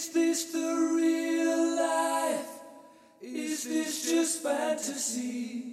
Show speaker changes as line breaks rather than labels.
Is this the real life? Is this just fantasy?